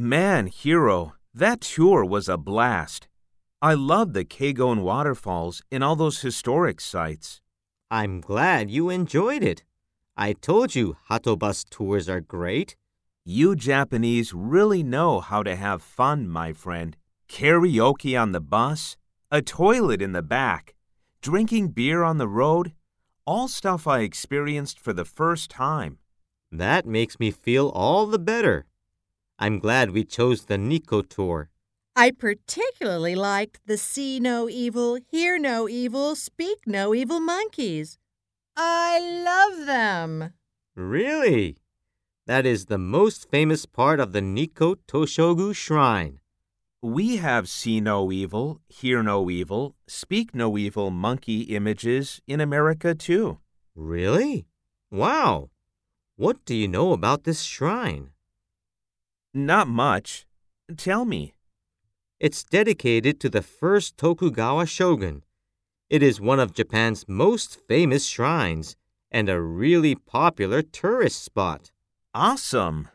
Man, Hiro, that tour was a blast. I loved the Kegon waterfalls and all those historic sites. I'm glad you enjoyed it. I told you Hato Bus tours are great. You Japanese really know how to have fun, my friend. Karaoke on the bus, a toilet in the back, drinking beer on the road, all stuff I experienced for the first time. That makes me feel all the better. I'm glad we chose the Nikko tour. I particularly liked the See No Evil, Hear No Evil, Speak No Evil monkeys. I love them. Really? That is the most famous part of the Nikko Toshogu Shrine. We have See No Evil, Hear No Evil, Speak No Evil monkey images in America too. Really? Wow! What do you know about this shrine? Not much. Tell me. It's dedicated to the first Tokugawa shogun. It is one of Japan's most famous shrines and a really popular tourist spot. Awesome.